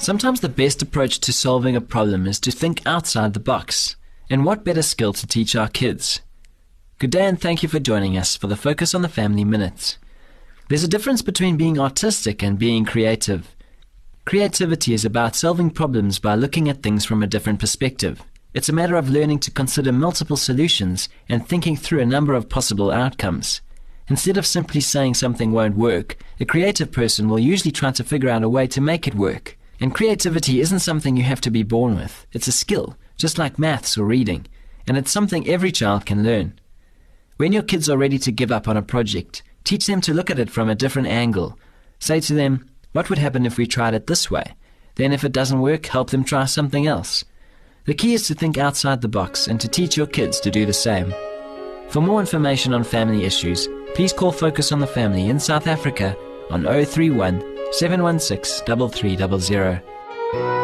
Sometimes the best approach to solving a problem is to think outside the box. And what better skill to teach our kids? Good day and thank you for joining us for the Focus on the Family Minute. There's a difference between being artistic and being creative. Creativity is about solving problems by looking at things from a different perspective. It's a matter of learning to consider multiple solutions and thinking through a number of possible outcomes. Instead of simply saying something won't work, a creative person will usually try to figure out a way to make it work. And creativity isn't something you have to be born with, it's a skill, just like maths or reading, and it's something every child can learn. When your kids are ready to give up on a project, teach them to look at it from a different angle. Say to them, What would happen if we tried it this way? Then, if it doesn't work, help them try something else. The key is to think outside the box and to teach your kids to do the same. For more information on family issues, please call Focus on the Family in South Africa on 031 716 3300.